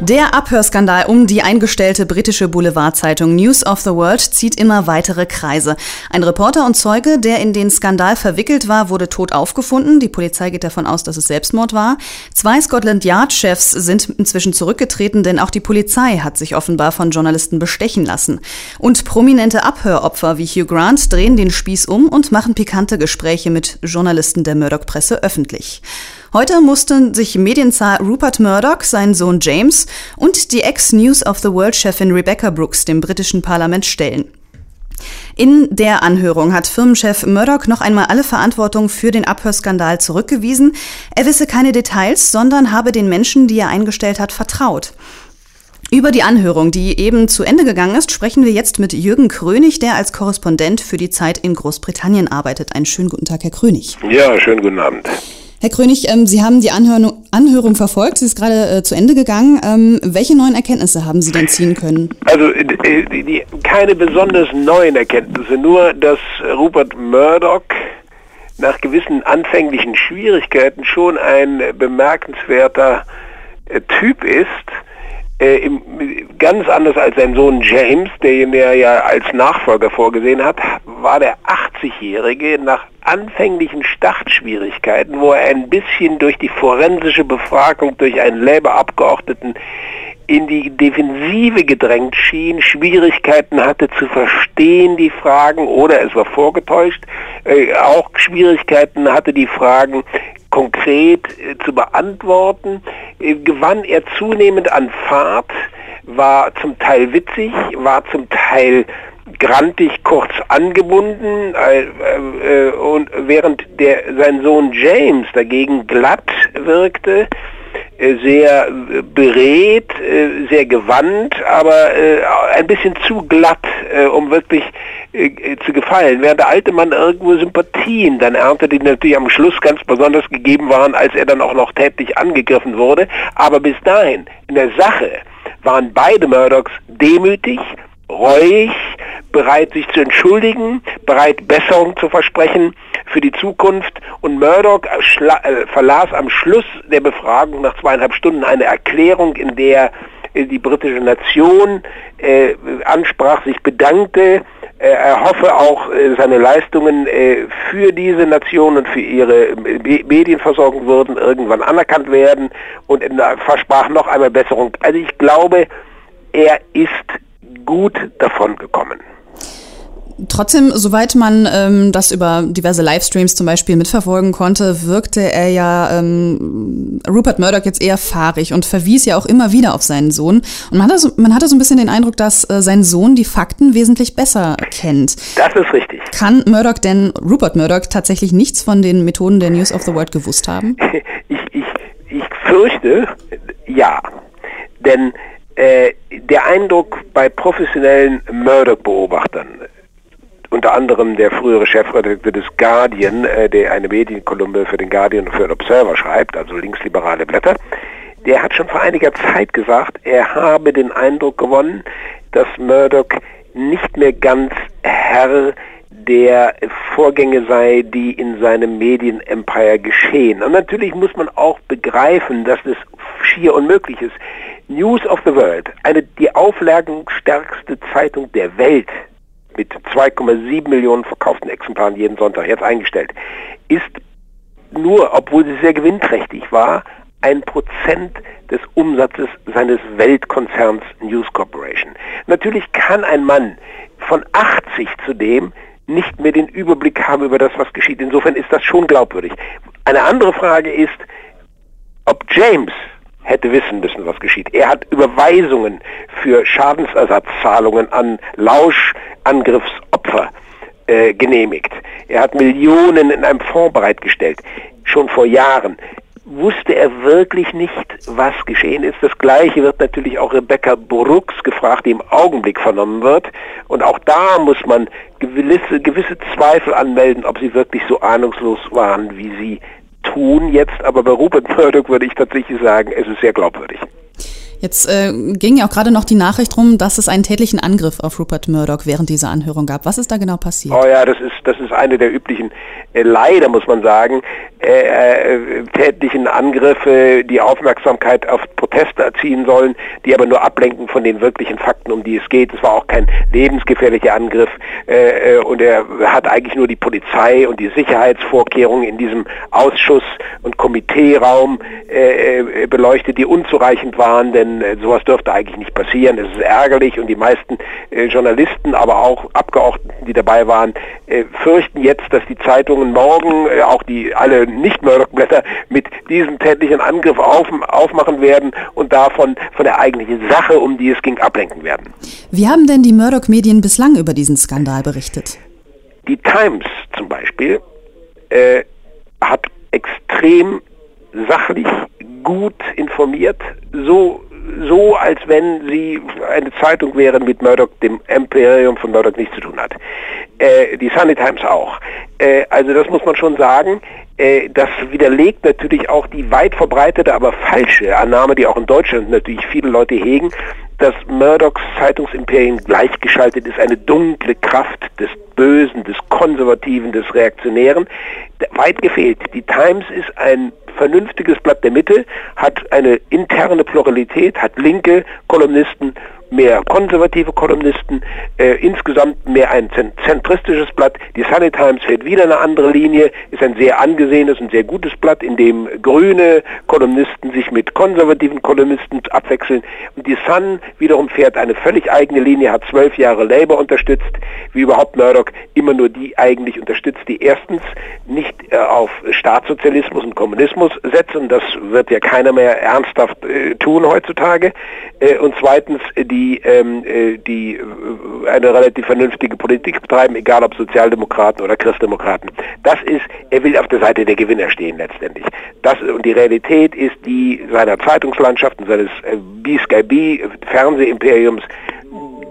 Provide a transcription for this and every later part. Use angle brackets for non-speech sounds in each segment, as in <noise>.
Der Abhörskandal um die eingestellte britische Boulevardzeitung News of the World zieht immer weitere Kreise. Ein Reporter und Zeuge, der in den Skandal verwickelt war, wurde tot aufgefunden. Die Polizei geht davon aus, dass es Selbstmord war. Zwei Scotland Yard-Chefs sind inzwischen zurückgetreten, denn auch die Polizei hat sich offenbar von Journalisten bestechen lassen. Und prominente Abhöropfer wie Hugh Grant drehen den Spieß um und machen pikante Gespräche mit Journalisten der Murdoch-Presse öffentlich. Heute mussten sich Medienzar Rupert Murdoch, sein Sohn James und die Ex-News of the World-Chefin Rebecca Brooks dem britischen Parlament stellen. In der Anhörung hat Firmenchef Murdoch noch einmal alle Verantwortung für den Abhörskandal zurückgewiesen. Er wisse keine Details, sondern habe den Menschen, die er eingestellt hat, vertraut. Über die Anhörung, die eben zu Ende gegangen ist, sprechen wir jetzt mit Jürgen Krönig, der als Korrespondent für die Zeit in Großbritannien arbeitet. Einen schönen guten Tag, Herr Krönig. Ja, schönen guten Abend. Herr Krönig, ähm, Sie haben die Anhörung, Anhörung verfolgt, sie ist gerade äh, zu Ende gegangen. Ähm, welche neuen Erkenntnisse haben Sie denn ziehen können? Also äh, keine besonders neuen Erkenntnisse, nur dass Rupert Murdoch nach gewissen anfänglichen Schwierigkeiten schon ein bemerkenswerter äh, Typ ist, ganz anders als sein Sohn James, den er ja als Nachfolger vorgesehen hat, war der 80-Jährige nach anfänglichen Startschwierigkeiten, wo er ein bisschen durch die forensische Befragung durch einen Labour-Abgeordneten in die Defensive gedrängt schien, Schwierigkeiten hatte zu verstehen die Fragen oder es war vorgetäuscht, äh, auch Schwierigkeiten hatte die Fragen konkret äh, zu beantworten, äh, gewann er zunehmend an Fahrt, war zum Teil witzig, war zum Teil grantig kurz angebunden äh, äh, und während der, sein Sohn James dagegen glatt wirkte, äh, sehr äh, beredt, äh, sehr gewandt, aber ein bisschen zu glatt, um wirklich zu gefallen. Während der alte Mann irgendwo Sympathien dann erntete, die natürlich am Schluss ganz besonders gegeben waren, als er dann auch noch tätlich angegriffen wurde. Aber bis dahin, in der Sache, waren beide Murdochs demütig, reuig, bereit sich zu entschuldigen, bereit Besserung zu versprechen für die Zukunft und Murdoch äh, verlas am Schluss der Befragung nach zweieinhalb Stunden eine Erklärung, in der äh, die britische Nation äh, ansprach, sich bedankte, äh, er hoffe auch äh, seine Leistungen für diese Nation und für ihre Medienversorgung würden irgendwann anerkannt werden und versprach noch einmal Besserung. Also ich glaube, er ist gut davon gekommen. Trotzdem, soweit man ähm, das über diverse Livestreams zum Beispiel mitverfolgen konnte, wirkte er ja ähm, Rupert Murdoch jetzt eher fahrig und verwies ja auch immer wieder auf seinen Sohn. Und man hatte so, man hatte so ein bisschen den Eindruck, dass äh, sein Sohn die Fakten wesentlich besser kennt. Das ist richtig. Kann Murdoch denn, Rupert Murdoch, tatsächlich nichts von den Methoden der News of the World gewusst haben? <laughs> Ich, ich, ich fürchte, ja. Denn äh, der Eindruck bei professionellen Murdoch-Beobachtern, unter anderem der frühere Chefredakteur des Guardian, äh, der eine Medienkolumne für den Guardian und für den Observer schreibt, also linksliberale Blätter, der hat schon vor einiger Zeit gesagt, er habe den Eindruck gewonnen, dass Murdoch nicht mehr ganz Herr der Vorgänge sei, die in seinem Medienempire geschehen. Und natürlich muss man auch begreifen, dass es schier unmöglich ist, News of the World, eine die auflagenstärkste Zeitung der Welt mit 2,7 Millionen verkauften Exemplaren jeden Sonntag jetzt eingestellt, ist nur, obwohl sie sehr gewinnträchtig war, ein Prozent des Umsatzes seines Weltkonzerns News Corporation. Natürlich kann ein Mann von 80 zudem nicht mehr den Überblick haben über das, was geschieht. Insofern ist das schon glaubwürdig. Eine andere Frage ist, ob James hätte wissen müssen, was geschieht. Er hat Überweisungen für Schadensersatzzahlungen an Lauschangriffsopfer äh, genehmigt. Er hat Millionen in einem Fonds bereitgestellt, schon vor Jahren. Wusste er wirklich nicht, was geschehen ist? Das Gleiche wird natürlich auch Rebecca Brooks gefragt, die im Augenblick vernommen wird. Und auch da muss man gewisse, gewisse Zweifel anmelden, ob sie wirklich so ahnungslos waren, wie sie tun jetzt, aber bei Rupert Murdoch würde ich tatsächlich sagen, es ist sehr glaubwürdig. Jetzt äh, ging ja auch gerade noch die Nachricht rum, dass es einen tätlichen Angriff auf Rupert Murdoch während dieser Anhörung gab. Was ist da genau passiert? Oh ja, das ist, das ist eine der üblichen, äh, leider muss man sagen, äh, äh, tätlichen Angriffe, die Aufmerksamkeit auf Proteste erziehen sollen, die aber nur ablenken von den wirklichen Fakten, um die es geht. Es war auch kein lebensgefährlicher Angriff äh, äh und er hat eigentlich nur die Polizei und die Sicherheitsvorkehrungen in diesem Ausschuss und Komiteeraum beleuchtet, die unzureichend waren, denn sowas dürfte eigentlich nicht passieren. Es ist ärgerlich und die meisten Journalisten, aber auch Abgeordneten, die dabei waren, fürchten jetzt, dass die Zeitungen morgen, äh, auch die alle nicht Murdoch-Blätter, mit diesem tätlichen Angriff auf, aufmachen werden und davon von der eigentlichen Sache, um die es ging, ablenken werden. Wie haben denn die Murdoch-Medien bislang über diesen Skandal berichtet? Die Times zum Beispiel äh, hat extrem sachlich gut informiert, so so, als wenn sie eine Zeitung wäre mit Murdoch, dem Imperium von Murdoch nichts zu tun hat. Äh, die Sunday Times auch. Äh, also das muss man schon sagen. Äh, das widerlegt natürlich auch die weit verbreitete, aber falsche Annahme, die auch in Deutschland natürlich viele Leute hegen, dass Murdochs Zeitungsimperium gleichgeschaltet ist, eine dunkle Kraft des Bösen, des Konservativen, des Reaktionären. Weit gefehlt. Die Times ist ein vernünftiges Blatt der Mitte, hat eine interne Pluralität, hat linke Kolumnisten, mehr konservative Kolumnisten, äh, insgesamt mehr ein zentristisches Blatt. Die Sunday Times fährt wieder eine andere Linie, ist ein sehr angesehenes und sehr gutes Blatt, in dem grüne Kolumnisten sich mit konservativen Kolumnisten abwechseln. Und die Sun wiederum fährt eine völlig eigene Linie, hat zwölf Jahre Labour unterstützt, wie überhaupt Murdoch immer nur die eigentlich unterstützt, die erstens nicht äh, auf Staatssozialismus und Kommunismus setzen, das wird ja keiner mehr ernsthaft äh, tun heutzutage, äh, und zweitens die die, ähm, äh, die äh, eine relativ vernünftige Politik betreiben, egal ob Sozialdemokraten oder Christdemokraten. Das ist, er will auf der Seite der Gewinner stehen letztendlich. Das, und die Realität ist die seiner Zeitungslandschaft und seines äh, B-Sky-B Fernsehimperiums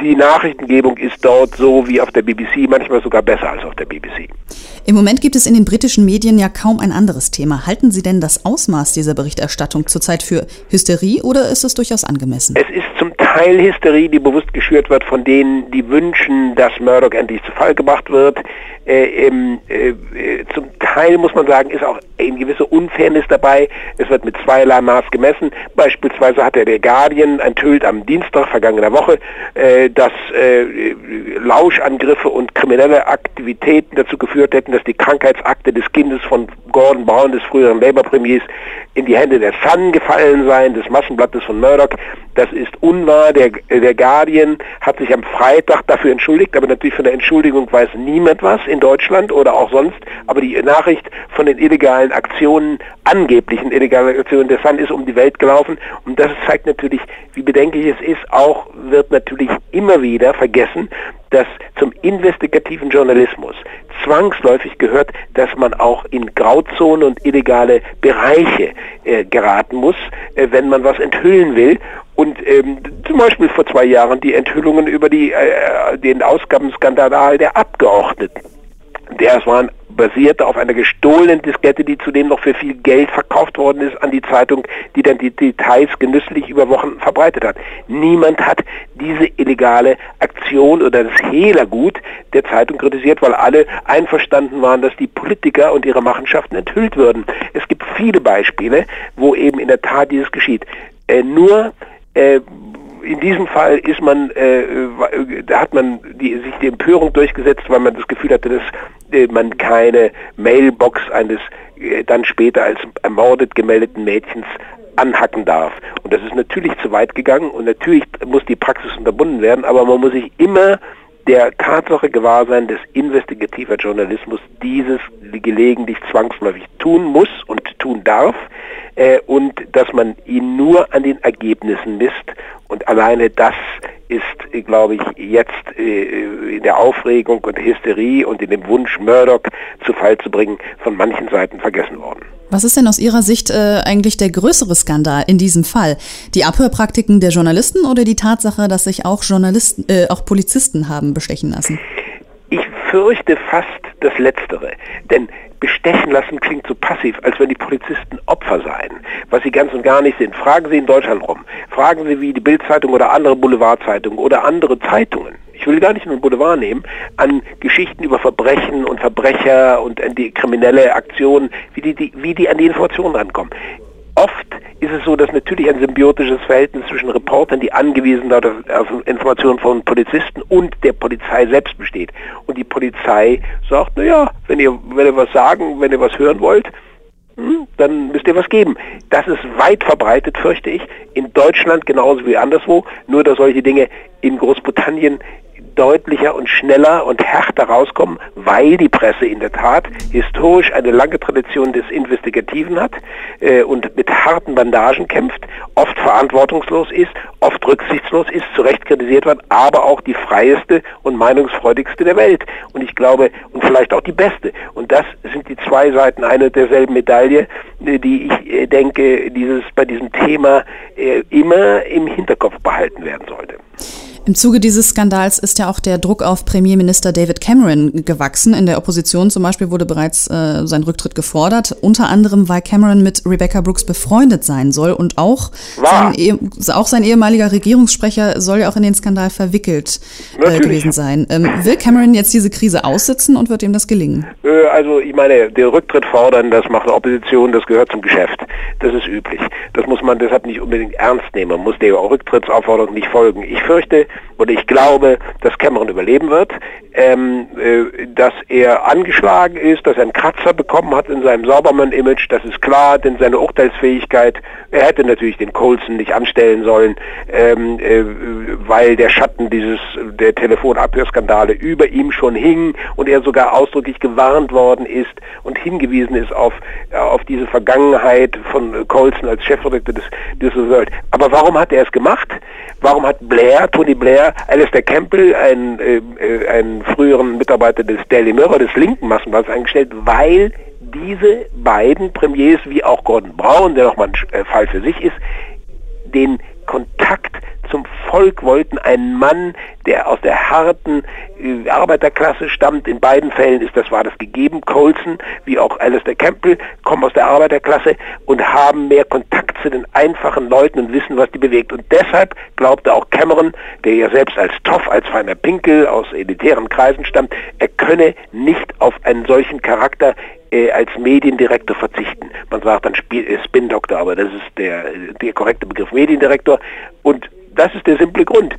die Nachrichtengebung ist dort so wie auf der BBC, manchmal sogar besser als auf der BBC. Im Moment gibt es in den britischen Medien ja kaum ein anderes Thema. Halten Sie denn das Ausmaß dieser Berichterstattung zurzeit für Hysterie oder ist es durchaus angemessen? Es ist zum Teil Hysterie, die bewusst geschürt wird von denen, die wünschen, dass Murdoch endlich zu Fall gebracht wird. Äh, äh, zum Teil muss man sagen, ist auch eine gewisse Unfairness dabei. Es wird mit zweierlei Maß gemessen. Beispielsweise hatte der Guardian enthüllt am Dienstag vergangener Woche, äh, dass äh, Lauschangriffe und kriminelle Aktivitäten dazu geführt hätten, dass die Krankheitsakte des Kindes von Gordon Brown, des früheren Labour-Premiers, in die Hände der Sun gefallen seien, des Massenblattes von Murdoch. Das ist unwahr. Der, der Guardian hat sich am Freitag dafür entschuldigt, aber natürlich von der Entschuldigung weiß niemand was in Deutschland oder auch sonst. Aber die Nachricht von den illegalen Aktionen, angeblichen illegalen Aktionen der Sun ist um die Welt gelaufen. Und das zeigt natürlich, wie bedenklich es ist. Auch wird natürlich immer wieder vergessen, dass zum investigativen Journalismus zwangsläufig gehört, dass man auch in Grauzonen und illegale Bereiche äh, geraten muss, äh, wenn man was enthüllen will. Und ähm, zum Beispiel vor zwei Jahren die Enthüllungen über die, äh, den Ausgabenskandal der Abgeordneten. Das waren basierte auf einer gestohlenen Diskette, die zudem noch für viel Geld verkauft worden ist an die Zeitung, die dann die Details genüsslich über Wochen verbreitet hat. Niemand hat diese illegale Aktion oder das Hehlergut der Zeitung kritisiert, weil alle einverstanden waren, dass die Politiker und ihre Machenschaften enthüllt würden. Es gibt viele Beispiele, wo eben in der Tat dieses geschieht. Äh, nur äh, in diesem Fall ist man, äh, da hat man die, sich die Empörung durchgesetzt, weil man das Gefühl hatte, dass äh, man keine Mailbox eines äh, dann später als ermordet gemeldeten Mädchens anhacken darf. Und das ist natürlich zu weit gegangen und natürlich muss die Praxis unterbunden werden, aber man muss sich immer der Tatsache gewahr sein, dass investigativer Journalismus dieses gelegentlich zwangsläufig tun muss und tun darf äh, und dass man ihn nur an den Ergebnissen misst und alleine das ist, glaube ich, jetzt äh, in der Aufregung und Hysterie und in dem Wunsch, Murdoch zu Fall zu bringen, von manchen Seiten vergessen worden. Was ist denn aus Ihrer Sicht äh, eigentlich der größere Skandal in diesem Fall? Die Abhörpraktiken der Journalisten oder die Tatsache, dass sich auch Journalisten, äh, auch Polizisten haben bestechen lassen? Fürchte fast das Letztere. Denn bestechen lassen klingt so passiv, als wenn die Polizisten Opfer seien, was sie ganz und gar nicht sind. Fragen Sie in Deutschland rum. Fragen Sie wie die Bildzeitung oder andere Boulevardzeitungen oder andere Zeitungen. Ich will gar nicht nur Boulevard nehmen, an Geschichten über Verbrechen und Verbrecher und die kriminelle Aktionen, wie die, die, wie die an die Informationen rankommen. Oft ist es so, dass natürlich ein symbiotisches Verhältnis zwischen Reportern, die angewiesen sind auf Informationen von Polizisten und der Polizei selbst besteht. Und die Polizei sagt, naja, wenn ihr, wenn ihr was sagen, wenn ihr was hören wollt, hm, dann müsst ihr was geben. Das ist weit verbreitet, fürchte ich, in Deutschland genauso wie anderswo, nur dass solche Dinge in Großbritannien deutlicher und schneller und härter rauskommen, weil die Presse in der Tat historisch eine lange Tradition des Investigativen hat äh, und mit harten Bandagen kämpft, oft verantwortungslos ist, oft rücksichtslos ist, zu Recht kritisiert wird, aber auch die freieste und meinungsfreudigste der Welt. Und ich glaube, und vielleicht auch die beste. Und das sind die zwei Seiten einer derselben Medaille, äh, die ich äh, denke, dieses, bei diesem Thema äh, immer im Hinterkopf behalten werden sollte. Im Zuge dieses Skandals ist ja auch der Druck auf Premierminister David Cameron gewachsen. In der Opposition zum Beispiel wurde bereits äh, sein Rücktritt gefordert, unter anderem weil Cameron mit Rebecca Brooks befreundet sein soll und auch sein, eh, auch sein, ehemaliger Regierungssprecher soll ja auch in den Skandal verwickelt äh, gewesen sein. Ähm, will Cameron jetzt diese Krise aussitzen und wird ihm das gelingen? Äh, also ich meine, den Rücktritt fordern, das macht Opposition, das gehört zum Geschäft. Das ist üblich. Das muss man deshalb nicht unbedingt ernst nehmen. Man muss der Rücktrittsaufforderung nicht folgen. Ich fürchte, und ich glaube, dass Cameron überleben wird, ähm, äh, dass er angeschlagen ist, dass er einen Kratzer bekommen hat in seinem Saubermann-Image, das ist klar, denn seine Urteilsfähigkeit, er hätte natürlich den Colson nicht anstellen sollen, ähm, äh, weil der Schatten dieses der Telefonabhörskandale über ihm schon hing und er sogar ausdrücklich gewarnt worden ist und hingewiesen ist auf, äh, auf diese Vergangenheit von Colson als Chefredakteur des, des World. Aber warum hat er es gemacht? Warum hat Blair, Tony Blair, Alistair Campbell, einen, äh, äh, einen früheren Mitarbeiter des Daily Mirror, des linken Massenblatts eingestellt? Weil diese beiden Premiers, wie auch Gordon Brown, der nochmal ein äh, Fall für sich ist, den Kontakt zum Volk wollten einen Mann, der aus der harten äh, Arbeiterklasse stammt. In beiden Fällen ist das war das gegeben. Colson wie auch Alistair Campbell kommen aus der Arbeiterklasse und haben mehr Kontakt zu den einfachen Leuten und wissen, was die bewegt. Und deshalb glaubte auch Cameron, der ja selbst als Toff, als feiner Pinkel aus elitären Kreisen stammt, er könne nicht auf einen solchen Charakter äh, als Mediendirektor verzichten. Man sagt dann äh, Spin-Doktor, aber das ist der, der korrekte Begriff Mediendirektor. Und das ist der simple Grund.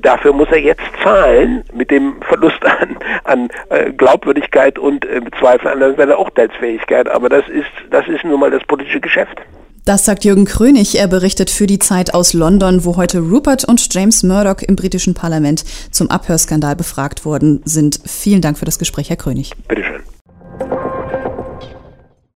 Dafür muss er jetzt zahlen mit dem Verlust an, an äh, Glaubwürdigkeit und äh, Zweifel an seiner Urteilsfähigkeit. Aber das ist, das ist nun mal das politische Geschäft. Das sagt Jürgen Krönig. Er berichtet für die Zeit aus London, wo heute Rupert und James Murdoch im britischen Parlament zum Abhörskandal befragt worden sind. Vielen Dank für das Gespräch, Herr Krönig. Bitteschön.